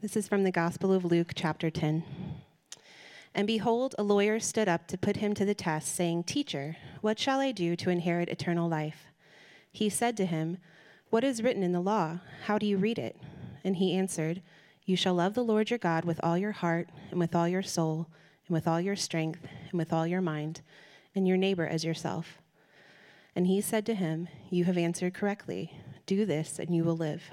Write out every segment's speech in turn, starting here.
This is from the Gospel of Luke, chapter 10. And behold, a lawyer stood up to put him to the test, saying, Teacher, what shall I do to inherit eternal life? He said to him, What is written in the law? How do you read it? And he answered, You shall love the Lord your God with all your heart, and with all your soul, and with all your strength, and with all your mind, and your neighbor as yourself. And he said to him, You have answered correctly. Do this, and you will live.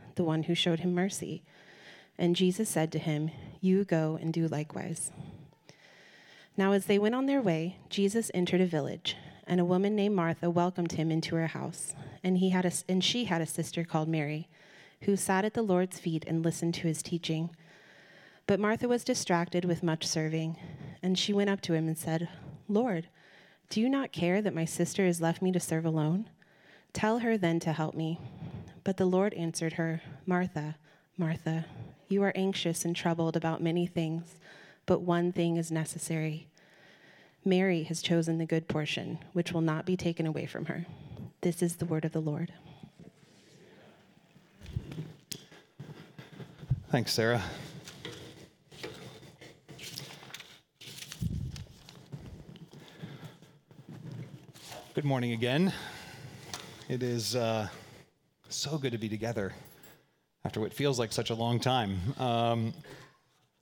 the one who showed him mercy. And Jesus said to him, You go and do likewise. Now, as they went on their way, Jesus entered a village, and a woman named Martha welcomed him into her house. And, he had a, and she had a sister called Mary, who sat at the Lord's feet and listened to his teaching. But Martha was distracted with much serving, and she went up to him and said, Lord, do you not care that my sister has left me to serve alone? Tell her then to help me. But the Lord answered her, Martha, Martha, you are anxious and troubled about many things, but one thing is necessary. Mary has chosen the good portion, which will not be taken away from her. This is the word of the Lord. Thanks, Sarah. Good morning again. It is. Uh, so good to be together after what feels like such a long time. Um,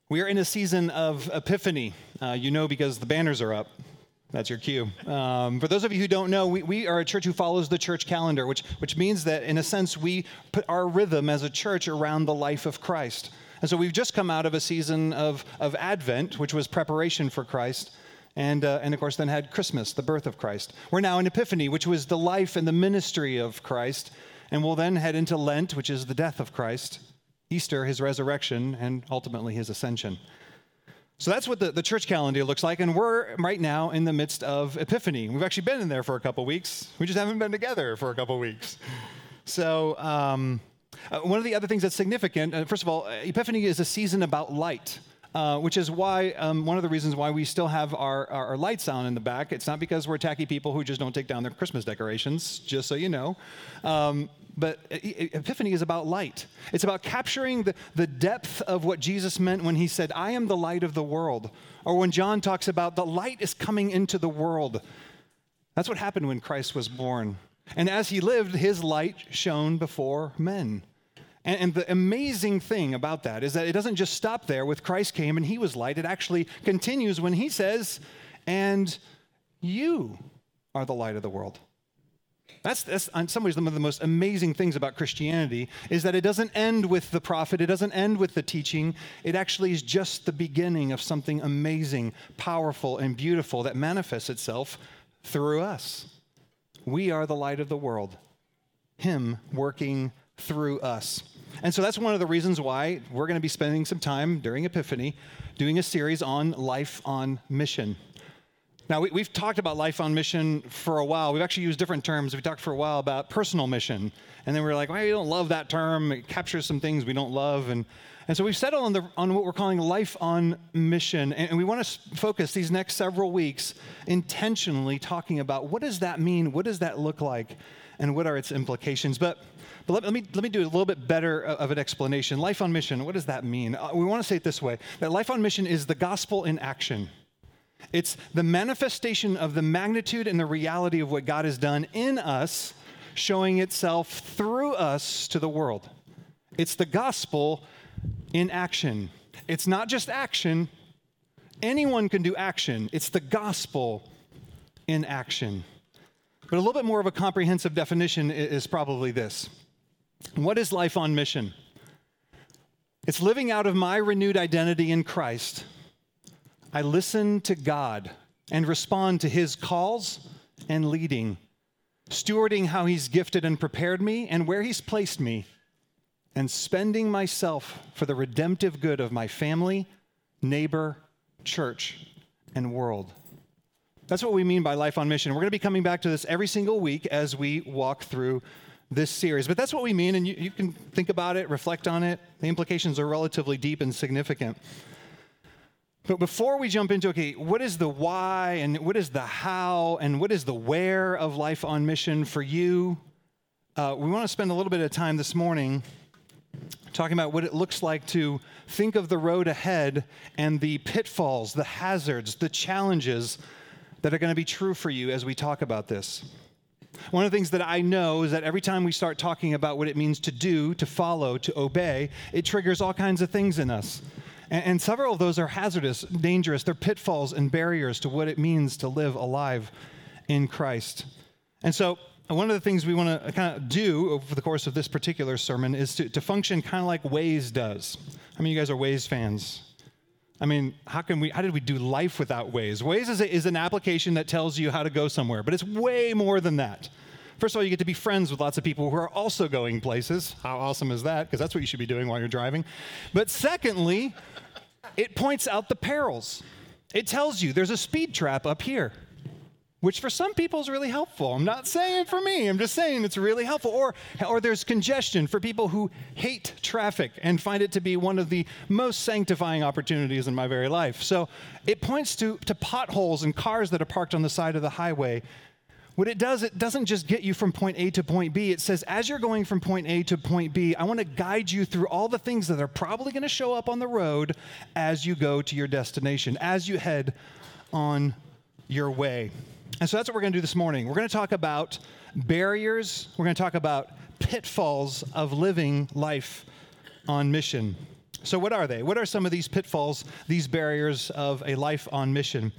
we are in a season of Epiphany. Uh, you know because the banners are up. That's your cue. Um, for those of you who don't know, we, we are a church who follows the church calendar, which, which means that, in a sense, we put our rhythm as a church around the life of Christ. And so we've just come out of a season of, of Advent, which was preparation for Christ. And, uh, and of course, then had Christmas, the birth of Christ. We're now in Epiphany, which was the life and the ministry of Christ. And we'll then head into Lent, which is the death of Christ, Easter, his resurrection, and ultimately his ascension. So that's what the, the church calendar looks like. And we're right now in the midst of Epiphany. We've actually been in there for a couple weeks. We just haven't been together for a couple weeks. So, um, uh, one of the other things that's significant, uh, first of all, Epiphany is a season about light. Uh, which is why um, one of the reasons why we still have our, our, our, lights on in the back. It's not because we're tacky people who just don't take down their Christmas decorations, just so you know. Um, but Epiphany is about light. It's about capturing the, the depth of what Jesus meant when he said, I am the light of the world. Or when John talks about the light is coming into the world. That's what happened when Christ was born. And as he lived, his light shone before men. And, and, the amazing thing about that is that it doesn't just stop there with Christ came and he was light. It actually continues when he says, and you are the light of the world. That's, that's in some ways one of the most amazing things about Christianity is that it doesn't end with the prophet, it doesn't end with the teaching. It actually is just the beginning of something amazing, powerful, and beautiful that manifests itself through us. We are the light of the world, Him working through us. And so that's one of the reasons why we're going to be spending some time during Epiphany doing a series on life on mission. Now, we, have talked about life on mission for a while. We've actually used different terms. We talked for a while about personal mission. And then we are like, well, we don't love that term. It captures some things we don't love. And, and so we've settled on, the, on what we're calling life on mission. And, and we want to focus these next several weeks intentionally talking about what does that mean? What does that look like? And what are its implications? But, but let, let me, let me do a little bit better of an explanation. Life on mission, what does that mean? Uh, we want to say it this way that life on mission is the gospel in action. It's the manifestation of the magnitude and the reality of what God has done in us, showing itself through us to the world. It's the gospel in action. It's not just action, anyone can do action. It's the gospel in action. But a little bit more of a comprehensive definition is probably this What is life on mission? It's living out of my renewed identity in Christ. I listen to God and respond to his calls and leading, stewarding how he's gifted and prepared me and where he's placed me, and spending myself for the redemptive good of my family, neighbor, church, and world. That's what we mean by life on mission. We're going to be coming back to this every single week as we walk through this series. But that's what we mean, and you, you, can think about it, reflect on it. The implications are relatively deep and significant. But before we jump into, okay, what is the why and what is the how and what is the where of life on mission for you? Uh, we want to spend a little bit of time this morning talking about what it looks like to think of the road ahead and the pitfalls, the hazards, the challenges that are going to be true for you as we talk about this. One of the things that I know is that every time we start talking about what it means to do, to follow, to obey, it triggers all kinds of things in us. And, and several of those are hazardous, dangerous. They're pitfalls and barriers to what it means to live alive in Christ. And so, one of the things we want to kind of do over the course of this particular sermon is to, to function kind of like Waze does. How many of you guys are Waze fans? I mean, how can we? How did we do life without Waze? Waze is, a, is an application that tells you how to go somewhere, but it's way more than that. First of all, you get to be friends with lots of people who are also going places. How awesome is that? Because that's what you should be doing while you're driving. But secondly, it points out the perils. It tells you there's a speed trap up here which for some people is really helpful. I'm not saying for me, I'm just saying it's really helpful. Or, or there's congestion for people who hate traffic and find it to be one of the most sanctifying opportunities in my very life. So it points to, to potholes and cars that are parked on the side of the highway. What it does, it doesn't just get you from point A to point B. It says, as you're going from point A to point B, I want to guide you through all the things that are probably going to show up on the road as you go to your destination, as you head on your way. And so that's what we're going to do this morning. We're going to talk about barriers, we're going to talk about pitfalls of living life on mission. So, what are they? What are some of these pitfalls, these barriers of a life on mission?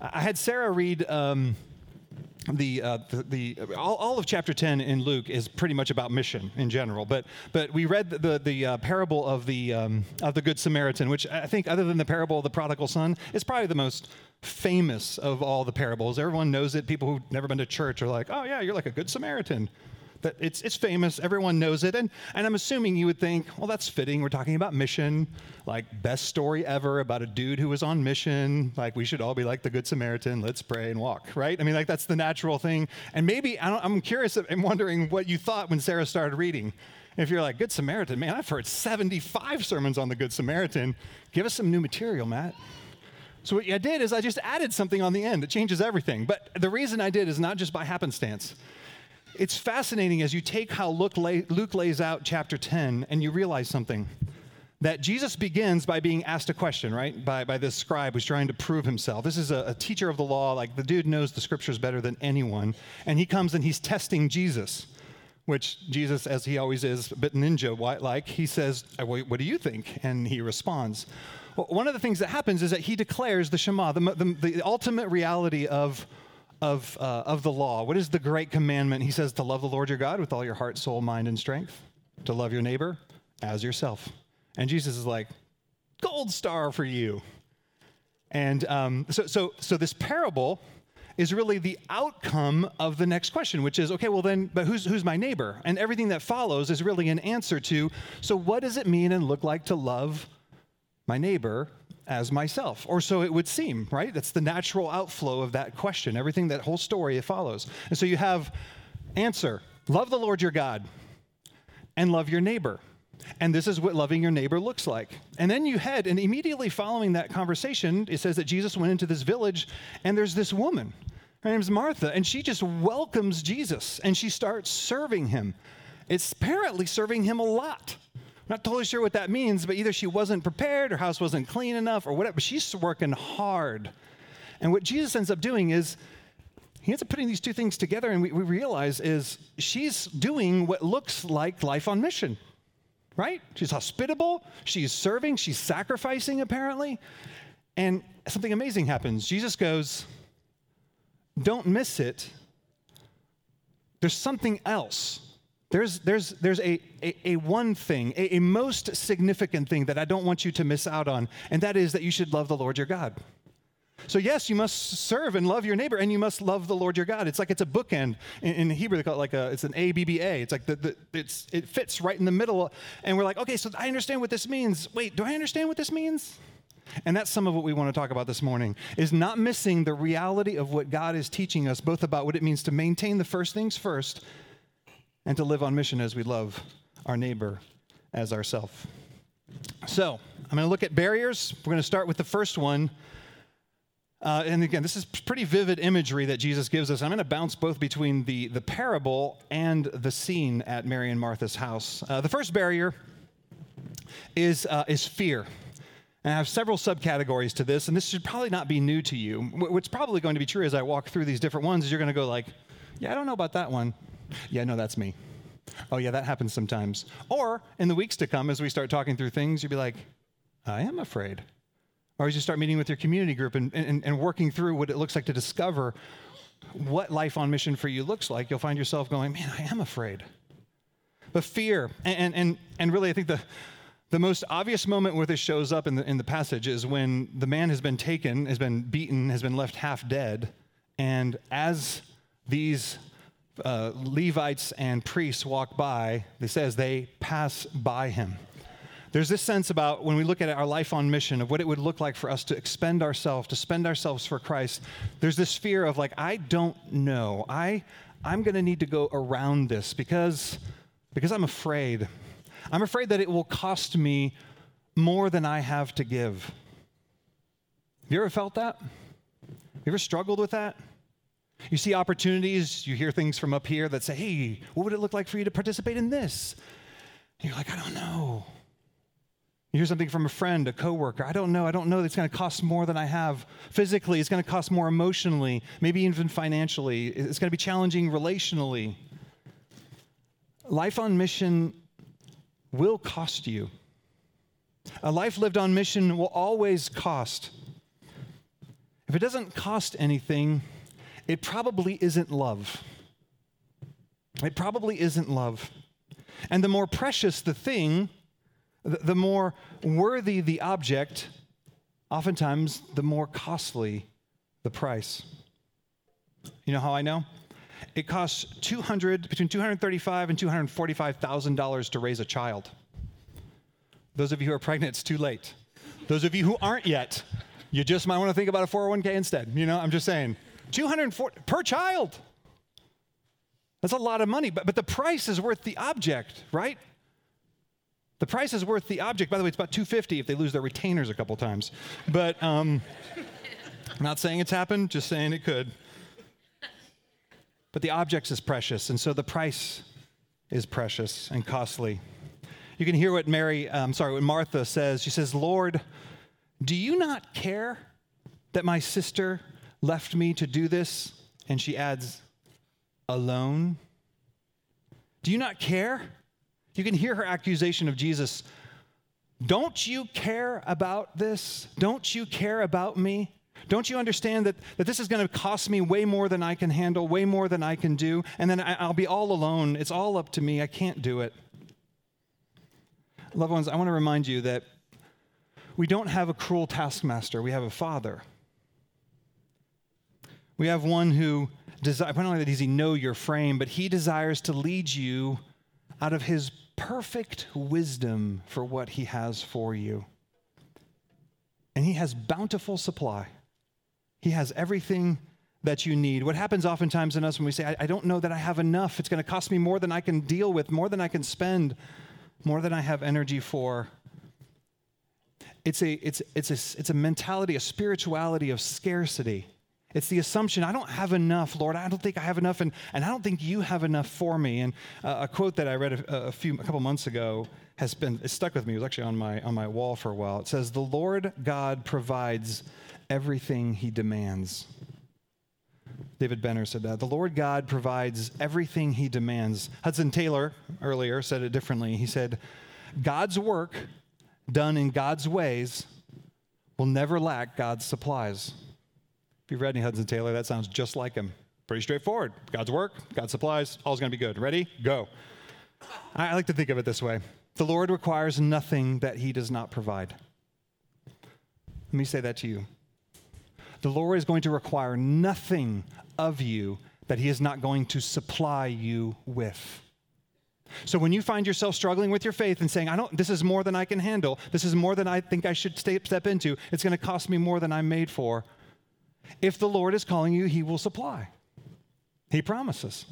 I had Sarah read um, the, uh, the, the all, all, of chapter 10 in Luke is pretty much about mission in general, but but we read the the, the uh, parable of the um, of the good Samaritan, which I think other than the parable of the prodigal son is probably the most famous of all the parables. Everyone knows it. People who've never been to church are like, oh, yeah, you're like a good Samaritan. That it's, it's famous, everyone knows it. And, and I'm assuming you would think, well, that's fitting. We're talking about mission, like best story ever about a dude who was on mission. Like we should all be like the Good Samaritan. Let's pray and walk, right? I mean, like that's the natural thing. And maybe I am curious, I'm wondering what you thought when Sarah started reading. If you're like, Good Samaritan, man, I've heard 75 sermons on the Good Samaritan. Give us some new material, Matt. So what I did is I just added something on the end that changes everything. But the reason I did is not just by happenstance. It's fascinating as you take how Luke, lay, Luke lays out chapter 10 and you realize something. That Jesus begins by being asked a question, right? By, by this scribe who's trying to prove himself. This is a, a teacher of the law, like the dude knows the scriptures better than anyone. And he comes and he's testing Jesus which Jesus, as he always is, a bit ninja like, he says, uh, What do you think? And he responds. Well, one of the things that happens is that he declares the Shema, the, the, the ultimate reality of, of, uh, of the law. What is the great commandment? He says to love the Lord your God with all your heart, soul, mind, and strength, to love your neighbor as yourself. And Jesus is like, gold star for you. And um, so, so, so this parable is really the outcome of the next question, which is okay, well, then, but who's, who's my neighbor? And everything that follows is really an answer to so, what does it mean and look like to love my neighbor as myself. Or so it would seem, right? That's the natural outflow of that question. Everything, that whole story, it follows. And so you have answer love the Lord your God and love your neighbor. And this is what loving your neighbor looks like. And then you head, and immediately following that conversation, it says that Jesus went into this village, and there's this woman. Her name's Martha, and she just welcomes Jesus and she starts serving him. It's apparently serving him a lot. Not totally sure what that means, but either she wasn't prepared, her house wasn't clean enough, or whatever. But she's working hard. And what Jesus ends up doing is he ends up putting these two things together, and we, we realize is she's doing what looks like life on mission. right? She's hospitable, she's serving, she's sacrificing, apparently. And something amazing happens. Jesus goes, Don't miss it. There's something else. There's, there's, there's a, a, a one thing, a, a most significant thing that I don't want you to miss out on, and that is that you should love the Lord your God. So, yes, you must serve and love your neighbor, and you must love the Lord your God. It's like it's a bookend. In, in Hebrew, they call it like a, it's an A B B A. It's like the, the, it's, it fits right in the middle. And we're like, okay, so I understand what this means. Wait, do I understand what this means? And that's some of what we want to talk about this morning is not missing the reality of what God is teaching us, both about what it means to maintain the first things first and to live on mission as we love our neighbor as ourself. So, I'm going to look at barriers. We're going to start with the first one. Uh, and again, this is pretty vivid imagery that Jesus gives us. I'm going to bounce both between the, the parable and the scene at Mary and Martha's house. Uh, the first barrier is, uh, is fear. And I have several subcategories to this, and this should probably not be new to you. What's probably going to be true as I walk through these different ones is you're going to go like, yeah, I don't know about that one. Yeah, no, that's me. Oh, yeah, that happens sometimes. Or in the weeks to come, as we start talking through things, you'll be like, I am afraid. Or as you start meeting with your community group and, and, and working through what it looks like to discover what life on mission for you looks like, you'll find yourself going, man, I am afraid. But fear, and, and, and really, I think the, the most obvious moment where this shows up in the, in the passage is when the man has been taken, has been beaten, has been left half dead, and as these uh, Levites and priests walk by, it says they pass by him. There's this sense about when we look at our life on mission of what it would look like for us to expend ourselves, to spend ourselves for Christ. There's this fear of like, I don't know. I, I'm going to need to go around this because, because I'm afraid. I'm afraid that it will cost me more than I have to give. Have you ever felt that? You ever struggled with that? You see opportunities, you hear things from up here that say, hey, what would it look like for you to participate in this? And you're like, I don't know. You hear something from a friend, a coworker. I don't know. I don't know. It's going to cost more than I have physically. It's going to cost more emotionally, maybe even financially. It's going to be challenging relationally. Life on mission will cost you. A life lived on mission will always cost. If it doesn't cost anything, it probably isn't love. It probably isn't love. And the more precious the thing, the more worthy the object, oftentimes the more costly the price. You know how I know? It costs 200 between 235 and 245,000 dollars to raise a child. Those of you who are pregnant, it's too late. Those of you who aren't yet, you just might want to think about a 401k instead. You know, I'm just saying. 240 per child. That's a lot of money, but, but the price is worth the object, right? The price is worth the object. By the way, it's about 250 if they lose their retainers a couple times. But um, I'm not saying it's happened, just saying it could. But the object is precious, and so the price is precious and costly. You can hear what Mary, um, sorry, what Martha says. She says, Lord, do you not care that my sister left me to do this? And she adds, alone? Do you not care? You can hear her accusation of Jesus. Don't you care about this? Don't you care about me? Don't you understand that, that this is going to cost me way more than I can handle, way more than I can do? And then I, I'll be all alone. It's all up to me. I can't do it. Loved ones, I want to remind you that we don't have a cruel taskmaster, we have a father. We have one who desires, not only does he know your frame, but he desires to lead you out of his perfect wisdom for what he has for you. And he has bountiful supply. He has everything that you need. What happens oftentimes in us when we say, I, I don't know that I have enough, it's going to cost me more than I can deal with, more than I can spend, more than I have energy for. It's a, it's, it's a, it's a mentality, a spirituality of scarcity. It's the assumption, I don't have enough, Lord. I don't think I have enough, and, and I don't think you have enough for me. And uh, a quote that I read a, a, few, a couple months ago has been, it stuck with me. It was actually on my, on my wall for a while. It says, The Lord God provides everything he demands. David Benner said that. The Lord God provides everything he demands. Hudson Taylor earlier said it differently. He said, God's work done in God's ways will never lack God's supplies. If you've read any Hudson Taylor, that sounds just like him. Pretty straightforward. God's work, God's supplies, all's going to be good. Ready? Go. I like to think of it this way The Lord requires nothing that he does not provide. Let me say that to you. The Lord is going to require nothing of you that he is not going to supply you with. So when you find yourself struggling with your faith and saying, I don't, this is more than I can handle, this is more than I think I should step into, it's going to cost me more than I'm made for. If the Lord is calling you, he will supply. He promises.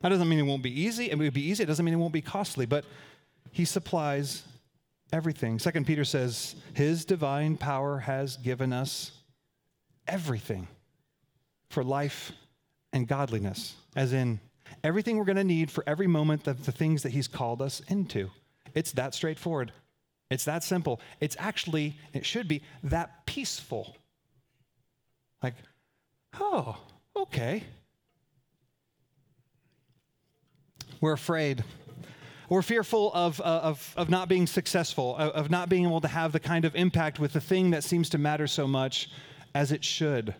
That doesn't mean it won't be easy. It would be easy. It doesn't mean it won't be costly, but he supplies everything. Second Peter says, His divine power has given us everything for life and godliness, as in everything we're going to need for every moment of the things that He's called us into. It's that straightforward. It's that simple. It's actually, it should be that peaceful. Like, oh, okay. We're afraid. We're fearful of, uh, of, of not being successful, of, of not being able to have the kind of impact with the thing that seems to matter so much as it should.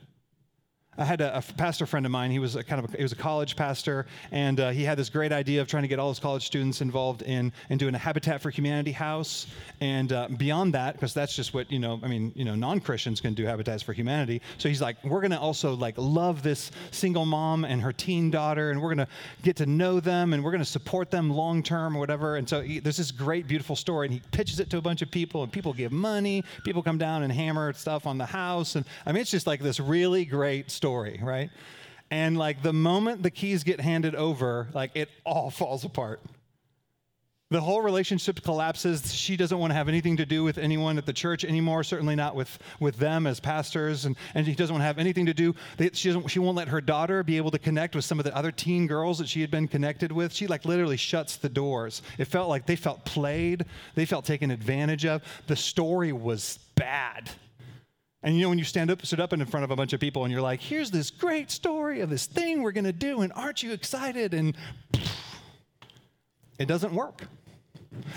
I had a, a, pastor friend of mine. He was a kind of a, he was a college pastor, and uh, he had this great idea of trying to get all his college students involved in in doing a Habitat for Humanity house. And uh, beyond that, because that's just what you know. I mean, you know, non Christians can do Habitats for Humanity. So he's like, we're going to also like love this single mom and her teen daughter, and we're going to get to know them, and we're going to support them long term or whatever. And so he, there's this great, beautiful story, and he pitches it to a bunch of people, and people give money. People come down and hammer stuff on the house, and I mean, it's just like this really great story, right? And like the moment the keys get handed over, like it all falls apart. The whole relationship collapses. She doesn't want to have anything to do with anyone at the church anymore, certainly not with, with them as pastors. And, and she doesn't want to have anything to do. She, doesn't, she won't let her daughter be able to connect with some of the other teen girls that she had been connected with. She like literally shuts the doors. It felt like they felt played, they felt taken advantage of. The story was bad. And you know, when you stand up, sit up in front of a bunch of people and you're like, here's this great story of this thing we're going to do, and aren't you excited? And it doesn't work.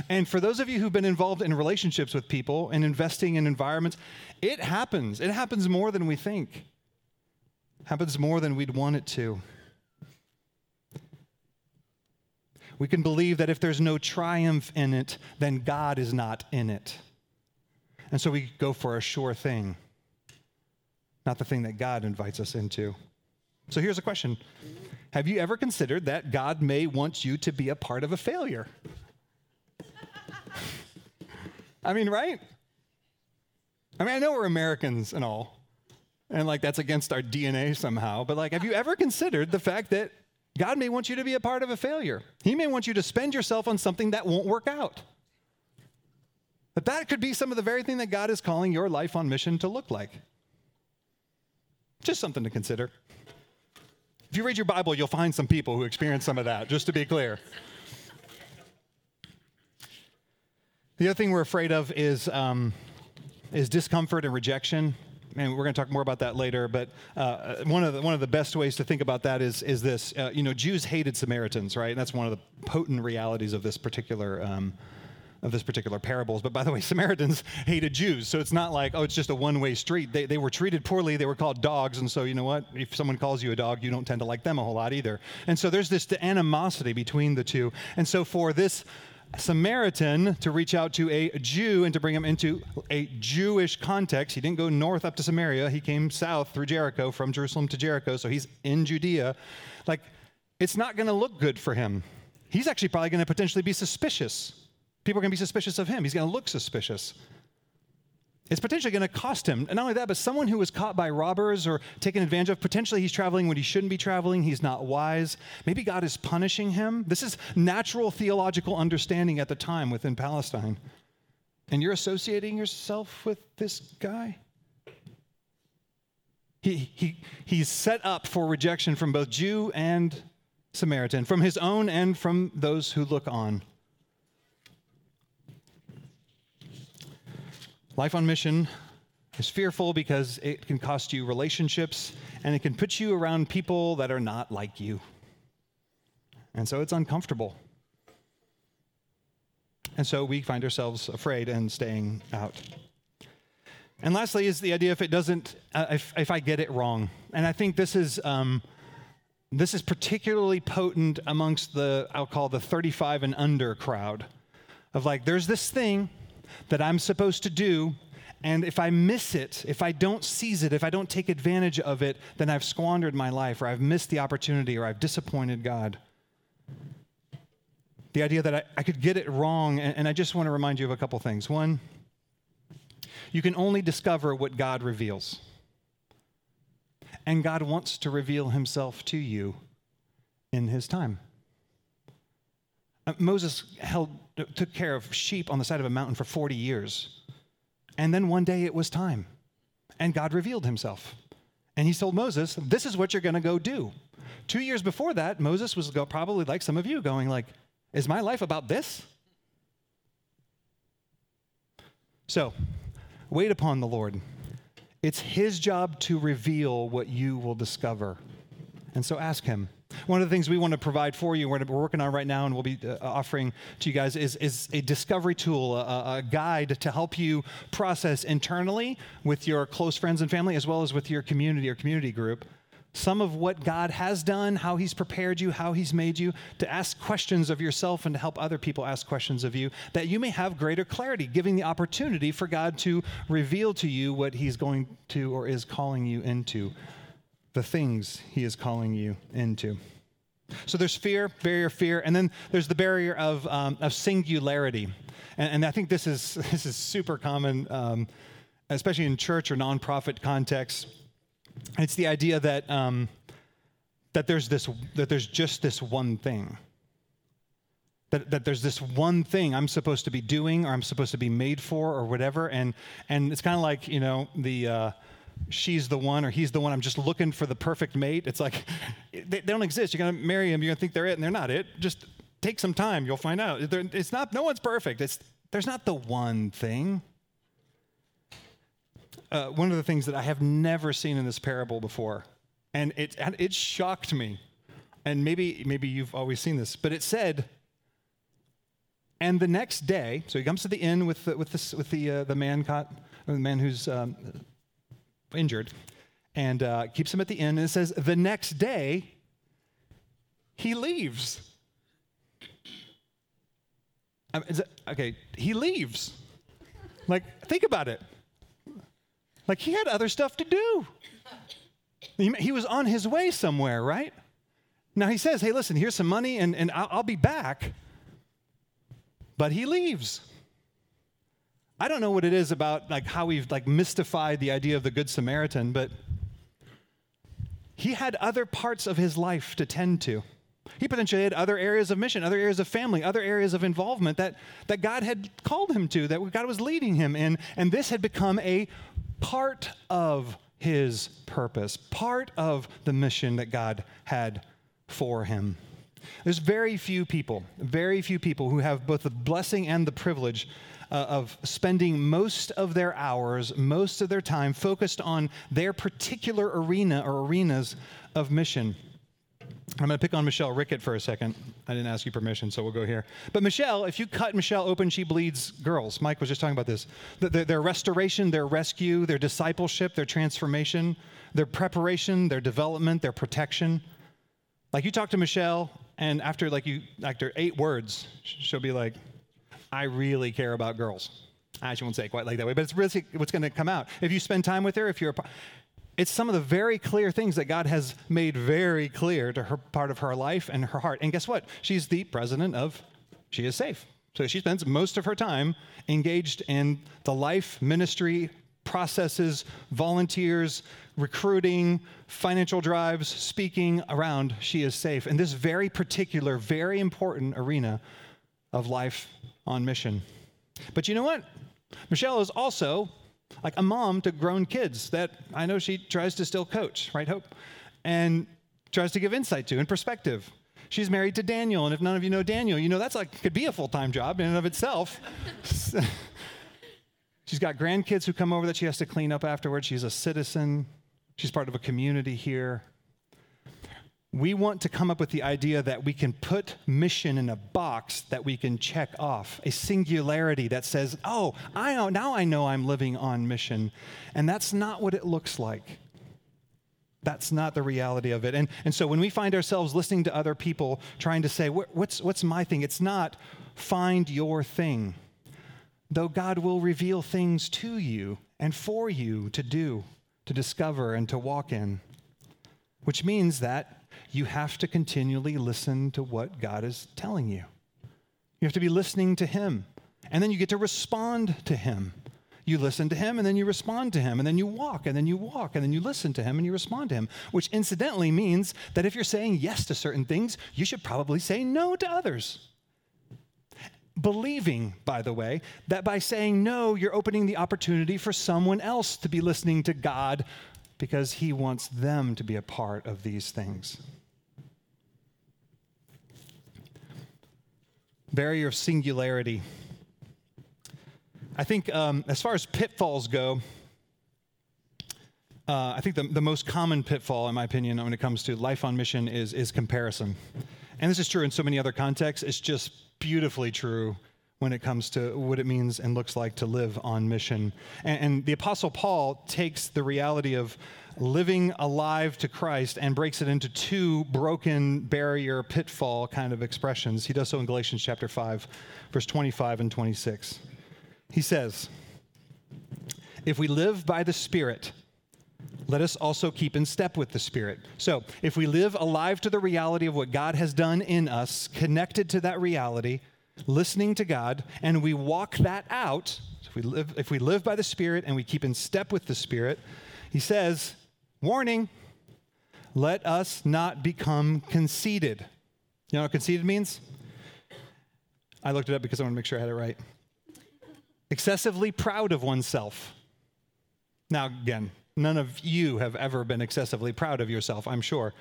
And for those of you who've been involved in relationships with people and investing in environments, it happens. It happens more than we think. It happens more than we'd want it to. We can believe that if there's no triumph in it, then God is not in it. And so we go for a sure thing not the thing that God invites us into. So here's a question Have you ever considered that God may want you to be a part of a failure? I mean, right? I mean, I know we're Americans and all, and like that's against our DNA somehow, but like, have you ever considered the fact that God may want you to be a part of a failure? He may want you to spend yourself on something that won't work out. But that could be some of the very thing that God is calling your life on mission to look like. Just something to consider. If you read your Bible, you'll find some people who experience some of that, just to be clear. The other thing we're afraid of is, um, is discomfort and rejection. And we're going to talk more about that later. But uh, one, of the, one of the best ways to think about that is, is this. Uh, you know, Jews hated Samaritans, right? And that's one of the potent realities of this particular um, of this particular parables. But by the way, Samaritans hated Jews, so it's not like, oh, it's just a one way street. They, they were treated poorly, they were called dogs, and so you know what? If someone calls you a dog, you don't tend to like them a whole lot either. And so there's this animosity between the two. And so for this Samaritan to reach out to a Jew and to bring him into a Jewish context. He didn't go north up to Samaria, he came south through Jericho, from Jerusalem to Jericho, so he's in Judea. Like, it's not going to look good for him. He's actually probably going to potentially be suspicious People are going to be suspicious of him. He's going to look suspicious. It's potentially going to cost him. And not only that, but someone who was caught by robbers or taken advantage of, potentially he's traveling when he shouldn't be traveling. He's not wise. Maybe God is punishing him. This is natural theological understanding at the time within Palestine. And you're associating yourself with this guy? He, he, he's set up for rejection from both Jew and Samaritan, from his own and from those who look on. Life on mission is fearful because it can cost you relationships and it can put you around people that are not like you. And so it's uncomfortable. And so we find ourselves afraid and staying out. And lastly, is the idea if it doesn't, uh, if, if I get it wrong. And I think this is. Um, this is particularly potent amongst the, I'll call the 35 and under crowd of like, there's this thing that I'm supposed to do, and if I miss it, if I don't seize it, if I don't take advantage of it, then I've squandered my life, or I've missed the opportunity, or I've disappointed God. The idea that I, I could get it wrong, and, and I just want to remind you of a couple things. One, you can only discover what God reveals. And God wants to reveal himself to you in his time. Uh, Moses held, took care of sheep on the side of a mountain for 40 years. And then one day it was time. And God revealed himself. And he told Moses, This is what you're going to go do. Two years before that, Moses was go, probably like some of you, going like, Is my life about this? So, wait upon the Lord. It's his job to reveal what you will discover. And so ask him. One of the things we want to provide for you, we're working on right now, and we'll be uh, offering to you guys, is, is a discovery tool, a, a, guide to help you process internally with your close friends and family, as well as with your community or community group, some of what God has done, how He's prepared you, how He's made you, to ask questions of yourself and to help other people ask questions of you, that you may have greater clarity, giving the opportunity for God to reveal to you what He's going to or is calling you into, the things He is calling you into. So there's fear, barrier fear, and then there's the barrier of, um, of singularity. And, and, I think this is, this is super common, um, especially in church or nonprofit contexts it's the idea that, um, that, there's this, that there's just this one thing. That, that there's this one thing I'm supposed to be doing or I'm supposed to be made for or whatever. And, and it's kind of like, you know, the, uh, she's the one or he's the one. I'm just looking for the perfect mate. It's like, they, don't exist. You're going to marry them. You're going to think they're it and they're not it. Just take some time. You'll find out. It's not, no one's perfect. It's, there's not the one thing uh, one of the things that I have never seen in this parable before, and it it shocked me. And maybe maybe you've always seen this, but it said, and the next day, so he comes to the inn with the, with the, with the uh, the man caught, the man who's um, injured, and uh, keeps him at the inn. And it says the next day, he leaves. It, okay, he leaves. Like, think about it. Like he had other stuff to do. He, was on his way somewhere, right? Now he says, hey, listen, here's some money and, and I'll, I'll be back. But he leaves. I don't know what it is about like how we've like mystified the idea of the Good Samaritan, but he had other parts of his life to tend to. He potentially had other areas of mission, other areas of family, other areas of involvement that, that God had called him to, that God was leading him in. And this had become a part of his purpose, part of the mission that God had for him. There's very few people, very few people who have both the blessing and the privilege uh, of spending most of their hours, most of their time focused on their particular arena or arenas of mission. I'm going to pick on Michelle Rickett for a second. I didn't ask you permission, so we'll go here. But Michelle, if you cut Michelle open, she bleeds girls. Mike was just talking about this. Their, their restoration, their rescue, their discipleship, their transformation, their preparation, their development, their protection. Like you talk to Michelle, and after like you after eight words, she'll be like, "I really care about girls." I actually won't say it quite like that way, but it's really what's going to come out. If you spend time with her, if you're a, it's some of the very clear things that God has made very clear to her part of her life and her heart. And guess what? She's the president of She is Safe. So she spends most of her time engaged in the life, ministry, processes, volunteers, recruiting, financial drives, speaking around She is Safe in this very particular, very important arena of life on mission. But you know what? Michelle is also like a mom to grown kids that I know she tries to still coach, right, Hope? And tries to give insight to and perspective. She's married to Daniel, and if none of you know Daniel, you know that's like could be a full-time job in and of itself. She's got grandkids who come over that she has to clean up afterwards. She's a citizen. She's part of a community here. We want to come up with the idea that we can put mission in a box that we can check off, a singularity that says, oh, I know, now I know I'm living on mission. And that's not what it looks like. That's not the reality of it. And, and so when we find ourselves listening to other people trying to say, what's, what's my thing? It's not find your thing, though God will reveal things to you and for you to do, to discover, and to walk in, which means that you have to continually listen to what God is telling you. You have to be listening to Him, and then you get to respond to Him. You listen to Him, and then you respond to Him, and then you walk, and then you walk, and then you listen to Him, and you respond to Him, which incidentally means that if you're saying yes to certain things, you should probably say no to others. Believing, by the way, that by saying no, you're opening the opportunity for someone else to be listening to God because He wants them to be a part of these things. Barrier of singularity. I think, um, as far as pitfalls go, uh, I think the, the most common pitfall, in my opinion, when it comes to life on mission is, is comparison. And this is true in so many other contexts. It's just beautifully true when it comes to what it means and looks like to live on mission. And, and the Apostle Paul takes the reality of living alive to Christ and breaks it into two broken barrier pitfall kind of expressions. He does so in Galatians chapter 5, verse 25 and 26. He says, If we live by the Spirit, let us also keep in step with the Spirit. So, if we live alive to the reality of what God has done in us, connected to that reality, listening to God, and we walk that out, if we live, if we live by the Spirit and we keep in step with the Spirit, he says, Warning, let us not become conceited. You know what conceited means? I looked it up because I want to make sure I had it right. Excessively proud of oneself. Now, again, none of you have ever been excessively proud of yourself, I'm sure.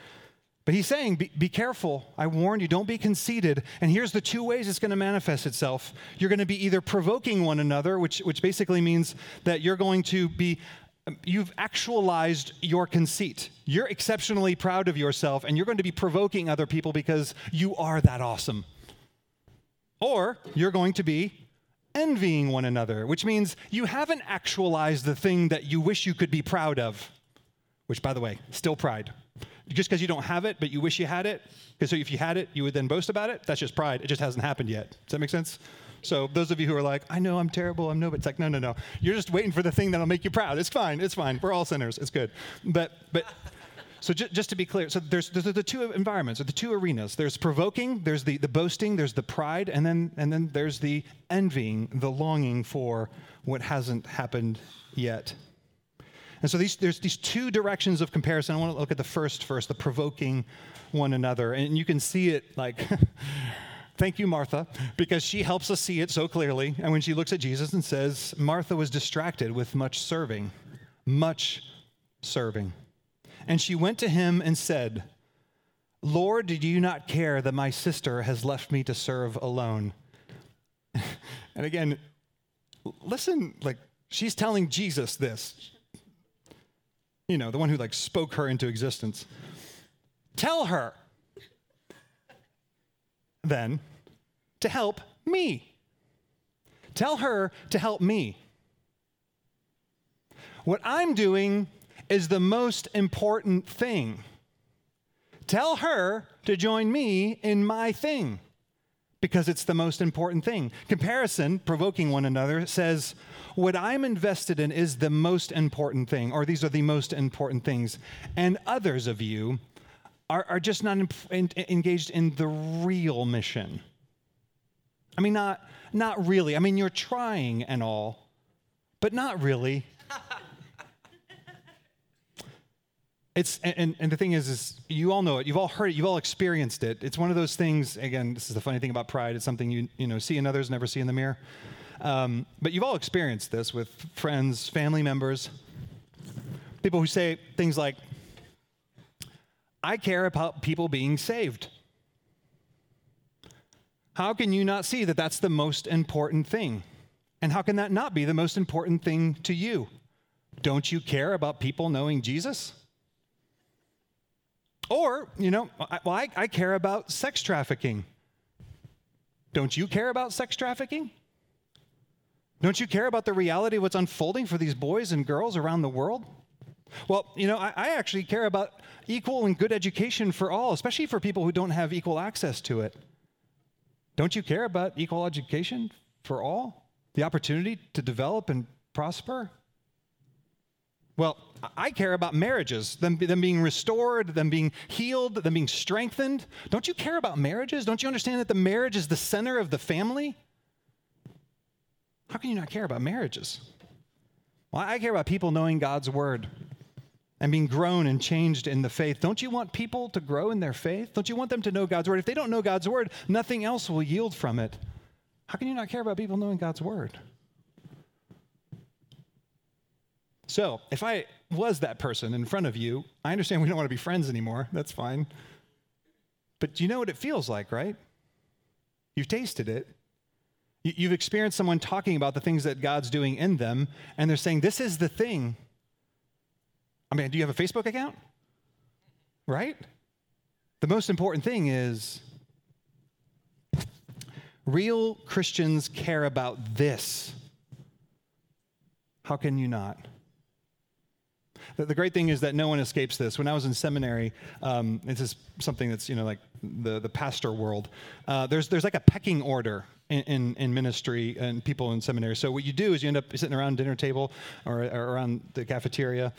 But he's saying, be, be, careful. I warn you, don't be conceited. And here's the two ways it's going to manifest itself. You're going to be either provoking one another, which, which basically means that you're going to be you've actualized your conceit. You're exceptionally proud of yourself, and you're going to be provoking other people because you are that awesome. Or you're going to be envying one another, which means you haven't actualized the thing that you wish you could be proud of, which, by the way, still pride. Just because you don't have it, but you wish you had it, because so if you had it, you would then boast about it, that's just pride. It just hasn't happened yet. Does that make sense? So those of you who are like, I know I'm terrible, I'm no, but it's like, no, no, no. You're just waiting for the thing that'll make you proud. It's fine, it's fine. We're all sinners. It's good. But but so ju- just to be clear, so there's, there's the two environments, or the two arenas. There's provoking, there's the, the boasting, there's the pride, and then and then there's the envying, the longing for what hasn't happened yet. And so these, there's these two directions of comparison. I want to look at the first first, the provoking one another. And you can see it like Thank you, Martha, because she helps us see it so clearly. And when she looks at Jesus and says, Martha was distracted with much serving, much serving. And she went to him and said, Lord, do you not care that my sister has left me to serve alone? and again, listen, like, she's telling Jesus this. You know, the one who like spoke her into existence. Tell her then to help me. Tell her to help me. What I'm doing is the most important thing. Tell her to join me in my thing because it's the most important thing. Comparison, provoking one another, says, What I'm invested in is the most important thing, or these are the most important things. And others of you are, are just not in, engaged in the real mission. I mean, not, not really. I mean, you're trying and all, but not really. It's, and, and the thing is, is you all know it. You've all heard it. You've all experienced it. It's one of those things. Again, this is the funny thing about pride. It's something you you know see in others, never see in the mirror. Um, but you've all experienced this with friends, family members, people who say things like, I care about people being saved. How can you not see that that's the most important thing? And how can that not be the most important thing to you? Don't you care about people knowing Jesus? Or, you know, I, well, I, I care about sex trafficking. Don't you care about sex trafficking? Don't you care about the reality of what's unfolding for these boys and girls around the world? Well, you know, I, I, actually care about equal and good education for all, especially for people who don't have equal access to it. Don't you care about equal education for all? The opportunity to develop and prosper? Well, I care about marriages, them, them being restored, them being healed, them being strengthened. Don't you care about marriages? Don't you understand that the marriage is the center of the family? How can you not care about marriages? Well, I care about people knowing God's word and being grown and changed in the faith. Don't you want people to grow in their faith? Don't you want them to know God's word? If they don't know God's word, nothing else will yield from it. How can you not care about people knowing God's word? So, if I was that person in front of you, I understand we don't want to be friends anymore. That's fine. But you know what it feels like, right? You've tasted it. You've experienced someone talking about the things that God's doing in them, and they're saying, This is the thing. I mean, do you have a Facebook account? Right? The most important thing is real Christians care about this. How can you not? The, the, great thing is that no one escapes this. When I was in seminary, um, this is something that's you know like the the pastor world. Uh, there's there's like a pecking order in, in, in, ministry and people in seminary. So what you do is you end up sitting around dinner table or, or around the cafeteria,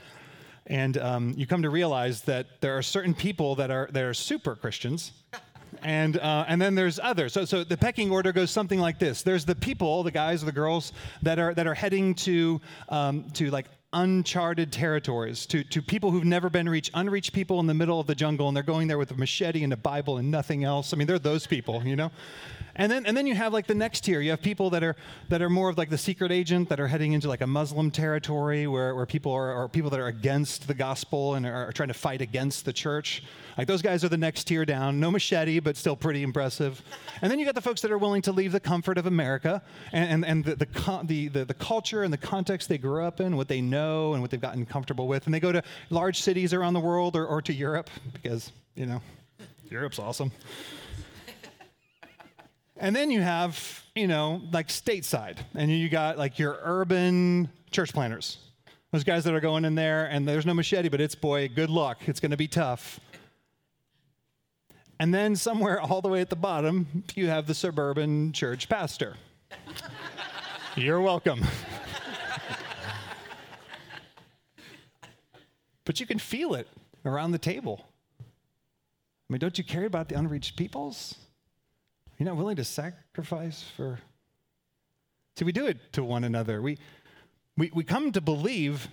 and um, you come to realize that there are certain people that are that are super Christians. And, uh, and then there's others. So, so the pecking order goes something like this. There's the people, the guys or the girls that are, that are heading to, um, to like uncharted territories, to, to people who've never been reached, unreached people in the middle of the jungle, and they're going there with a machete and a Bible and nothing else. I mean, they're those people, you know? And then, and then you have like the next tier. You have people that are, that are more of like the secret agent that are heading into like a Muslim territory where, where people are, are people that are against the gospel and are, trying to fight against the church. Like those guys are the next tier down. No machete, but still pretty impressive. And then you got the folks that are willing to leave the comfort of America and, and, and the, the, the, the, the culture and the context they grew up in, what they know and what they've gotten comfortable with. And they go to large cities around the world or, or to Europe because, you know, Europe's awesome. And then you have, you know, like stateside, and you got like your urban church planners. Those guys that are going in there, and there's no machete, but it's boy, good luck. It's going to be tough. And then somewhere all the way at the bottom, you have the suburban church pastor. You're welcome. but you can feel it around the table. I mean, don't you care about the unreached peoples? You're not willing to sacrifice for. See, we do it to one another. We, we, we come to believe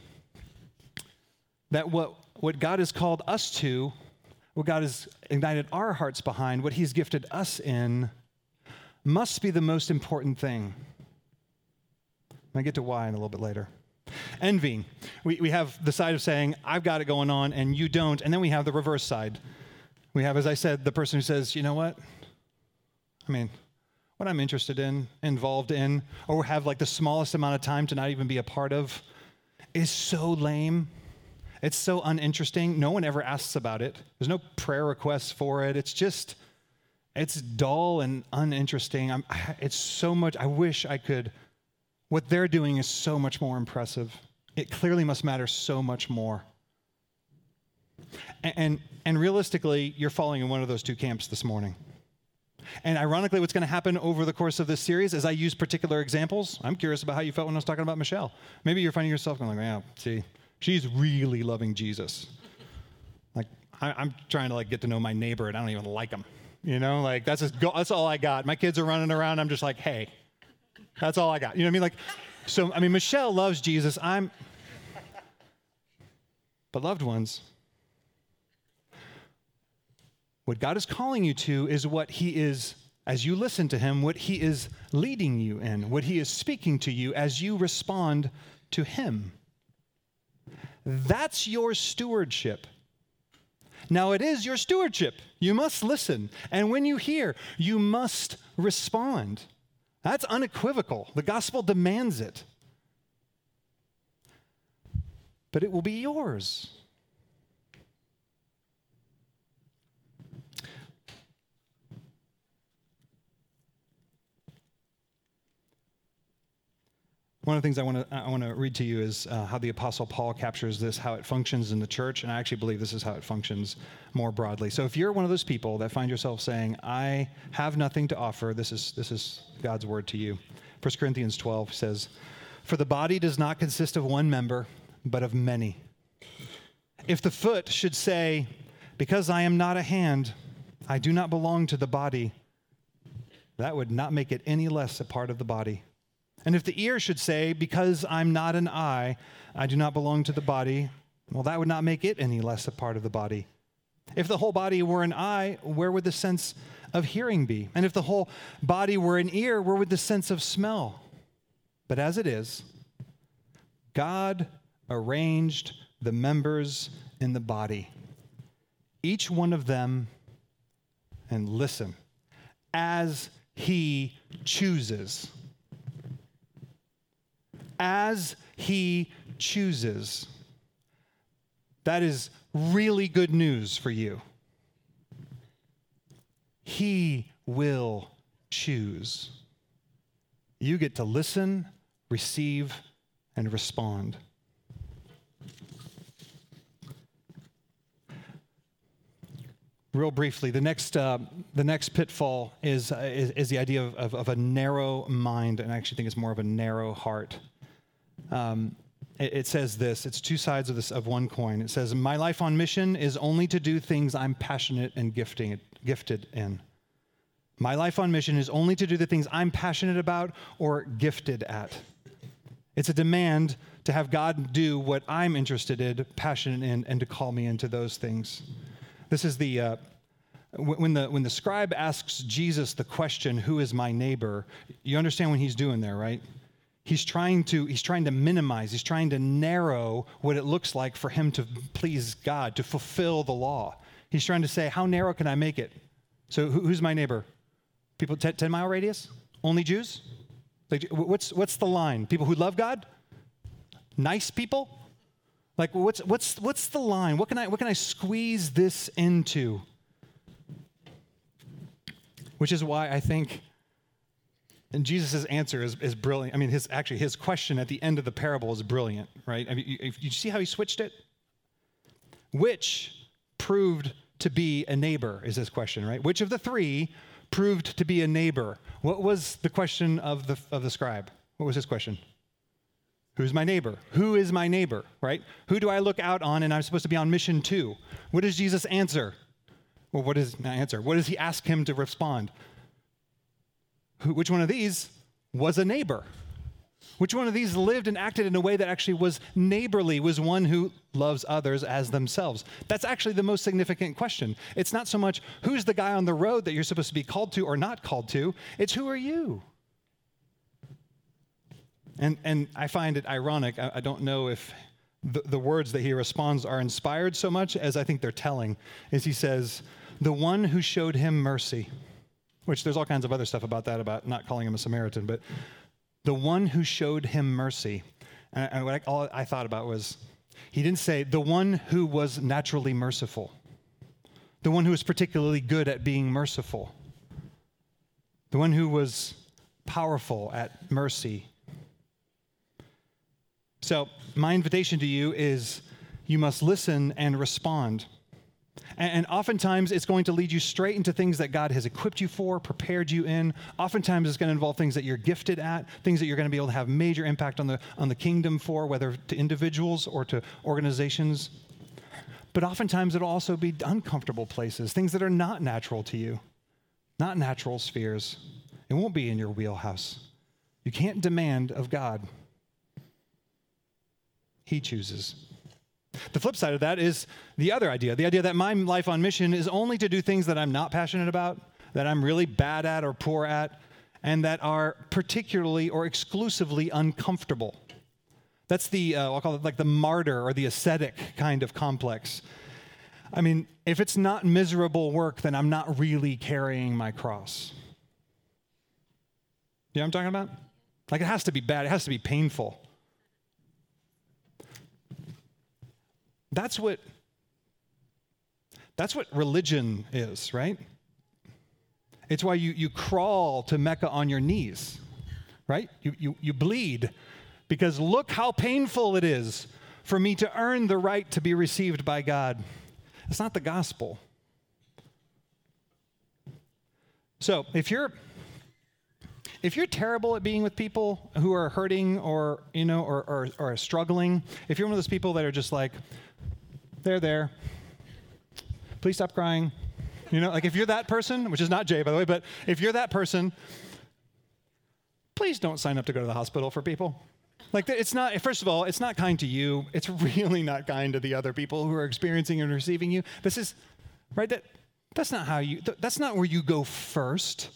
that what, what God has called us to what God has ignited our hearts behind, what He's gifted us in, must be the most important thing. I get to why in a little bit later. Envying. We, we have the side of saying, I've got it going on and you don't. And then we have the reverse side. We have, as I said, the person who says, you know what? I mean, what I'm interested in, involved in, or have like the smallest amount of time to not even be a part of is so lame. It's so uninteresting. No one ever asks about it. There's no prayer requests for it. It's just, it's dull and uninteresting. I'm, it's so much, I wish I could. What they're doing is so much more impressive. It clearly must matter so much more. And, and, and realistically, you're falling in one of those two camps this morning. And ironically, what's going to happen over the course of this series is I use particular examples, I'm curious about how you felt when I was talking about Michelle. Maybe you're finding yourself going like, yeah, see, She's really loving Jesus. Like, I, am trying to like get to know my neighbor and I don't even like him. You know, like that's just, that's all I got. My kids are running around. I'm just like, hey, that's all I got. You know what I mean? Like, so I mean, Michelle loves Jesus. I'm, but loved ones, what God is calling you to is what He is, as you listen to Him, what He is leading you in, what He is speaking to you as you respond to Him. That's your stewardship. Now, it is your stewardship. You must listen. And when you hear, you must respond. That's unequivocal. The gospel demands it. But it will be yours. One of the things I want to I want to read to you is uh, how the Apostle Paul captures this, how it functions in the church, and I actually believe this is how it functions more broadly. So, if you're one of those people that find yourself saying, "I have nothing to offer," this is this is God's word to you. 1 Corinthians 12 says, "For the body does not consist of one member, but of many. If the foot should say, "Because I am not a hand, I do not belong to the body," that would not make it any less a part of the body." And if the ear should say, Because I'm not an eye, I do not belong to the body, well, that would not make it any less a part of the body. If the whole body were an eye, where would the sense of hearing be? And if the whole body were an ear, where would the sense of smell? But as it is, God arranged the members in the body, each one of them, and listen, as he chooses as he chooses. That is really good news for you. He will choose. You get to listen, receive, and respond. Real briefly, the next, uh, the next pitfall is, uh, is, is, the idea of, of, of a narrow mind, and I actually think it's more of a narrow heart um, it, it, says this it's two sides of, this, of one coin. It says, My life on mission is only to do things I'm passionate and gifting, gifted in. My life on mission is only to do the things I'm passionate about or gifted at. It's a demand to have God do what I'm interested in, passionate in, and to call me into those things. This is the uh, when the when the scribe asks Jesus the question, "Who is my neighbor?" You understand what he's doing there, right? He's trying to he's trying to minimize he's trying to narrow what it looks like for him to please god to fulfill the law. He's trying to say how narrow can i make it? So who's my neighbor? People 10, 10 mile radius? Only jews? Like what's what's the line? People who love god? Nice people? Like what's what's what's the line? What can i what can i squeeze this into? Which is why i think and Jesus' answer is, is brilliant. I mean, his actually his question at the end of the parable is brilliant, right? I mean, you, you see how he switched it? Which proved to be a neighbor is his question, right? Which of the three proved to be a neighbor? What was the question of the of the scribe? What was his question? Who's my neighbor? Who is my neighbor, right? Who do I look out on and I'm supposed to be on mission to? What does Jesus answer? Well, what is not answer? What does he ask him to respond? Which one of these was a neighbor? Which one of these lived and acted in a way that actually was neighborly, was one who loves others as themselves? That's actually the most significant question. It's not so much who's the guy on the road that you're supposed to be called to or not called to, it's who are you? And, and I find it ironic. I, I don't know if the, the words that he responds are inspired so much as I think they're telling, is he says, The one who showed him mercy which there's all kinds of other stuff about that, about not calling him a Samaritan, but the one who showed him mercy. And I, all I thought about was, he didn't say the one who was naturally merciful, the one who was particularly good at being merciful, the one who was powerful at mercy. So, my invitation to you is you must listen and respond. And oftentimes it's going to lead you straight into things that God has equipped you for, prepared you in. Oftentimes it's going to involve things that you're gifted at, things that you're going to be able to have major impact on the, on the kingdom for, whether to individuals or to organizations. But oftentimes it'll also be uncomfortable places, things that are not natural to you, not natural spheres. It won't be in your wheelhouse. You can't demand of God, He chooses. The flip side of that is the other idea the idea that my life on mission is only to do things that I'm not passionate about, that I'm really bad at or poor at, and that are particularly or exclusively uncomfortable. That's the, uh, I'll call it like the martyr or the ascetic kind of complex. I mean, if it's not miserable work, then I'm not really carrying my cross. You know what I'm talking about? Like it has to be bad, it has to be painful. That's what that's what religion is, right? It's why you, you crawl to Mecca on your knees, right? You, you, you bleed Because look how painful it is for me to earn the right to be received by God. It's not the gospel. So, if you're if you're terrible at being with people who are hurting or you know or, or, or struggling if you're one of those people that are just like they're there. Please stop crying. You know like if you're that person which is not jay by the way but if you're that person please don't sign up to go to the hospital for people. Like it's not first of all it's not kind to you. It's really not kind to the other people who are experiencing and receiving you. This is right that that's not how you that's not where you go first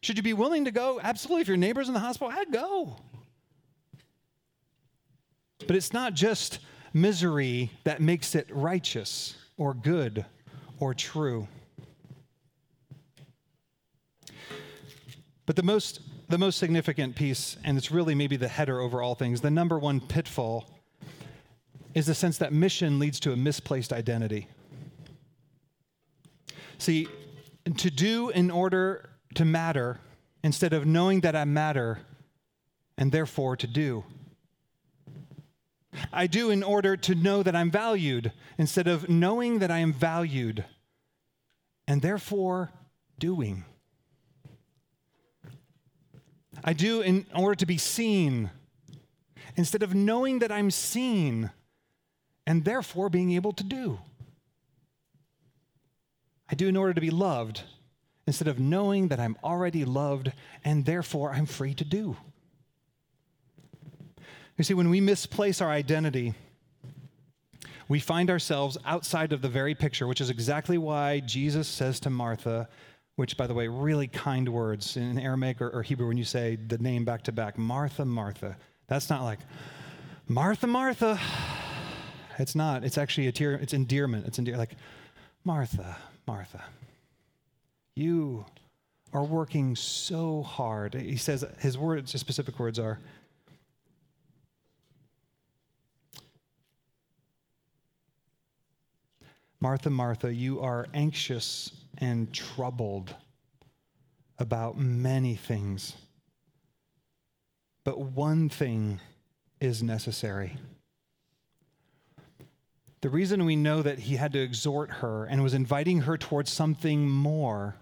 should you be willing to go? Absolutely. If your neighbor's in the hospital, I'd go. But it's not just misery that makes it righteous or good or true. But the most, the most significant piece, and it's really maybe the header over all things, the number one pitfall is the sense that mission leads to a misplaced identity. See, to do in order to matter instead of knowing that I matter and therefore to do. I do in order to know that I'm valued instead of knowing that I am valued and therefore doing. I do in order to be seen instead of knowing that I'm seen and therefore being able to do. I do in order to be loved instead of knowing that I'm already loved and therefore I'm free to do. You see, when we misplace our identity, we find ourselves outside of the very picture, which is exactly why Jesus says to Martha, which, by the way, really kind words in Aramaic or, or Hebrew when you say the name back to back Martha, Martha. That's not like, Martha, Martha. It's not. It's actually a tear, it's endearment. It's endear, like, Martha, Martha. You are working so hard. He says his words, his specific words are, Martha, Martha, you are anxious and troubled about many things. But one thing is necessary. The reason we know that he had to exhort her and was inviting her towards something more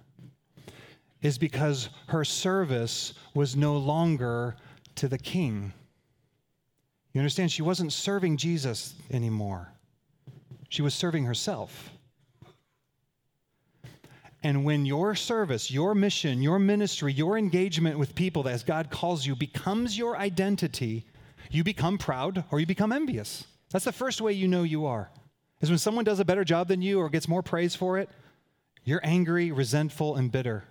is because her service was no longer to the king. You understand? She wasn't serving Jesus anymore, she was serving herself. And when your service, your mission, your ministry, your engagement with people as God calls you becomes your identity, you become proud or you become envious. That's the first way you know you are. Is when someone does a better job than you or gets more praise for it, you're angry, resentful, and bitter.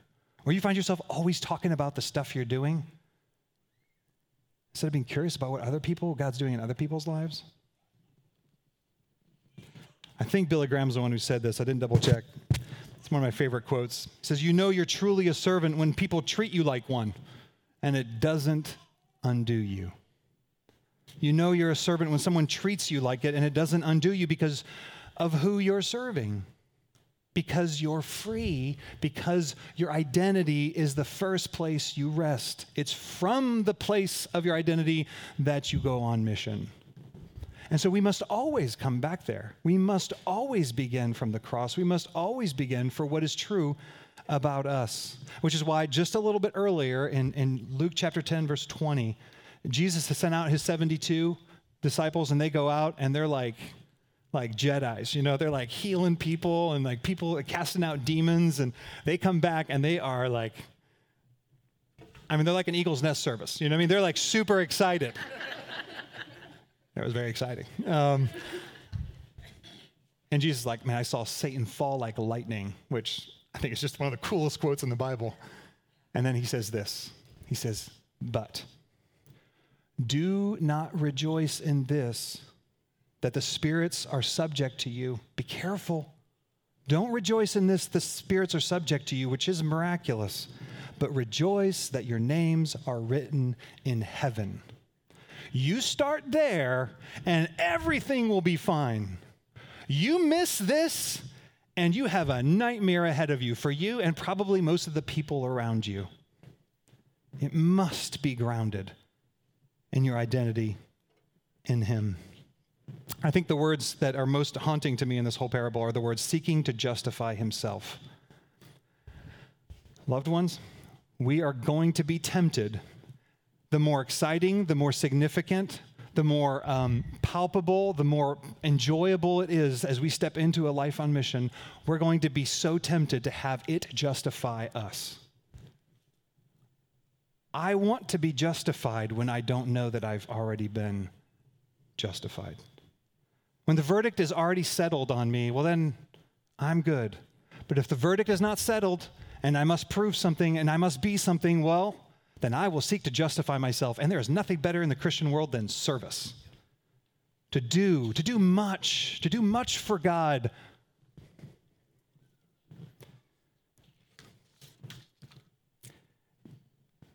Or you find yourself always talking about the stuff you're doing instead of being curious about what other people, God's doing in other people's lives. I think Billy Graham's the one who said this. I didn't double check. It's one of my favorite quotes. He says, You know you're truly a servant when people treat you like one, and it doesn't undo you. You know you're a servant when someone treats you like it, and it doesn't undo you because of who you're serving because you're free, because your identity is the first place you rest. It's from the place of your identity that you go on mission. And so we must always come back there. We must always begin from the cross. We must always begin for what is true about us, which is why just a little bit earlier in, in Luke chapter 10, verse 20, Jesus has sent out his 72 disciples, and they go out and they're like, like Jedi's, you know, they're like healing people and like people casting out demons, and they come back and they are like, I mean, they're like an Eagles Nest service, you know what I mean? They're like super excited. that was very exciting. Um, and Jesus is like, man, I saw Satan fall like lightning, which I think is just one of the coolest quotes in the Bible. And then he says this He says, But do not rejoice in this that the spirits are subject to you. Be careful. Don't rejoice in this, the spirits are subject to you, which is miraculous, but rejoice that your names are written in heaven. You start there, and everything will be fine. You miss this, and you have a nightmare ahead of you for you and probably most of the people around you. It must be grounded in your identity in Him. I think the words that are most haunting to me in this whole parable are the words seeking to justify Himself. Loved ones, we are going to be tempted. The more exciting, the more significant, the more um, palpable, the more enjoyable it is as we step into a life on mission, we're going to be so tempted to have it justify us. I want to be justified when I don't know that I've already been justified. When the verdict is already settled on me, well, then I'm good. But if the verdict is not settled and I must prove something and I must be something, well, then I will seek to justify myself. And there is nothing better in the Christian world than service. To do, to do much, to do much for God.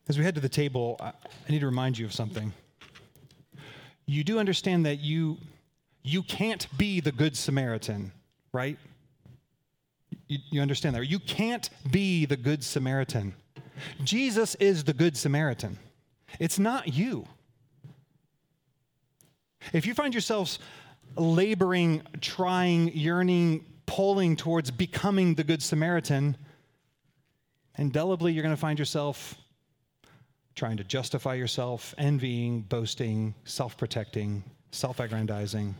As we head to the table, I need to remind you of something. You do understand that you, you can't be the Good Samaritan, right? You, you understand that? You can't be the Good Samaritan. Jesus is the Good Samaritan. It's not you. If you find yourselves laboring, trying, yearning, pulling towards becoming the Good Samaritan, indelibly you're going to find yourself trying to justify yourself, envying, boasting, self protecting, self aggrandizing.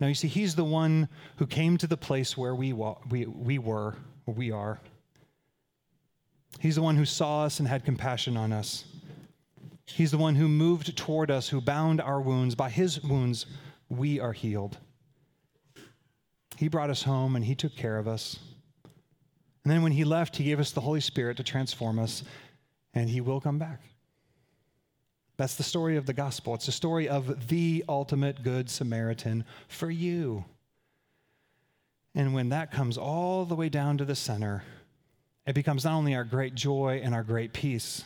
Now, you see, he's the one who came to the place where we, we, we were, where we are, He's the one who saw us and had compassion on us. He's the one who moved toward us, who bound our wounds. By his wounds, we are healed. He brought us home and he took care of us. And then when he left, he gave us the Holy Spirit to transform us, and he will come back. That's the story of the gospel. It's the story of the ultimate good Samaritan for you. And when that comes all the way down to the center, it becomes not only our great joy and our great peace,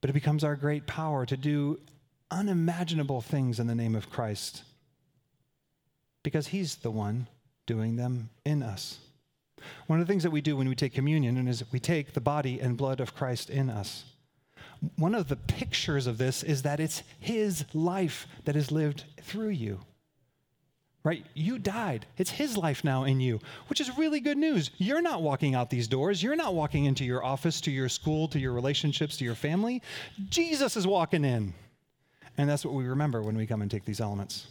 but it becomes our great power to do unimaginable things in the name of Christ because He's the one doing them in us. One of the things that we do when we take communion is we take the body and blood of Christ in us. One of the pictures of this is that it's His life that is lived through you right? You died. It's his life now in you, which is really good news. You're not walking out these doors. You're not walking into your office, to your school, to your relationships, to your family. Jesus is walking in. And that's what we remember when we come and take these elements.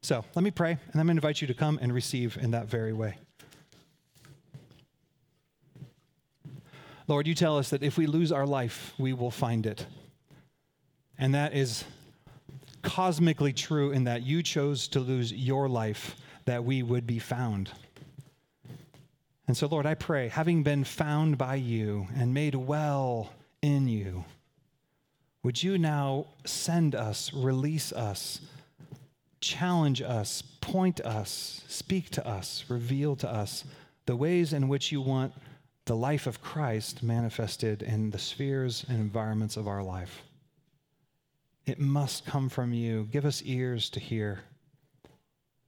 So let me pray, and I'm going to invite you to come and receive in that very way. Lord, you tell us that if we lose our life, we will find it. And that is cosmically true in that you chose to lose your life that we would be found. And so, Lord, I pray, having been found by you and made well in you, would you now send us, release us, challenge us, point us, speak to us, reveal to us the ways in which you want the life of Christ manifested in the spheres and environments of our life? It must come from you. Give us ears to hear.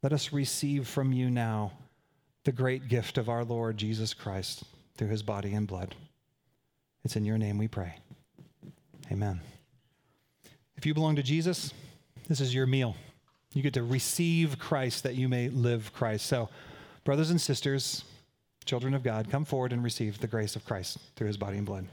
Let us receive from you now the great gift of our Lord Jesus Christ through his body and blood. It's in your name we pray. Amen. If you belong to Jesus, this is your meal. You get to receive Christ that you may live Christ. So, brothers and sisters, children of God, come forward and receive the grace of Christ through his body and blood.